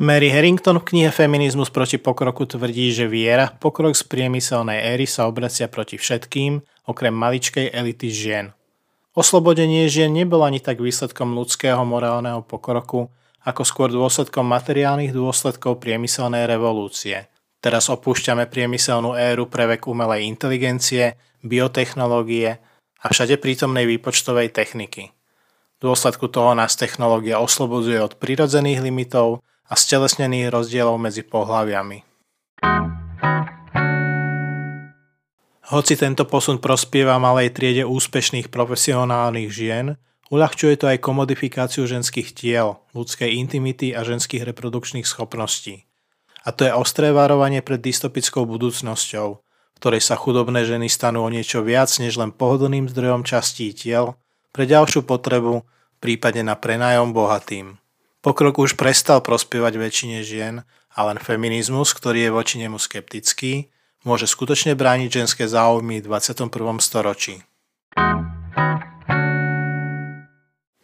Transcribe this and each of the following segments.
Mary Harrington v knihe Feminizmus proti pokroku tvrdí, že viera pokrok z priemyselnej éry sa obracia proti všetkým, okrem maličkej elity žien. Oslobodenie žien nebolo ani tak výsledkom ľudského morálneho pokroku, ako skôr dôsledkom materiálnych dôsledkov priemyselnej revolúcie. Teraz opúšťame priemyselnú éru pre vek umelej inteligencie, biotechnológie a všade prítomnej výpočtovej techniky. V dôsledku toho nás technológia oslobodzuje od prirodzených limitov a stelesnených rozdielov medzi pohľaviami. Hoci tento posun prospieva malej triede úspešných profesionálnych žien, uľahčuje to aj komodifikáciu ženských tiel, ľudskej intimity a ženských reprodukčných schopností. A to je ostré varovanie pred dystopickou budúcnosťou, v ktorej sa chudobné ženy stanú o niečo viac než len pohodlným zdrojom častí tiel pre ďalšiu potrebu, prípadne na prenájom bohatým. Pokrok už prestal prospievať väčšine žien a len feminizmus, ktorý je voči nemu skeptický, môže skutočne brániť ženské záujmy v 21. storočí.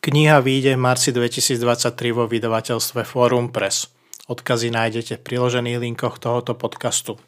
Kniha vyjde v marci 2023 vo vydavateľstve Forum Press. Odkazy nájdete v priložených linkoch tohoto podcastu.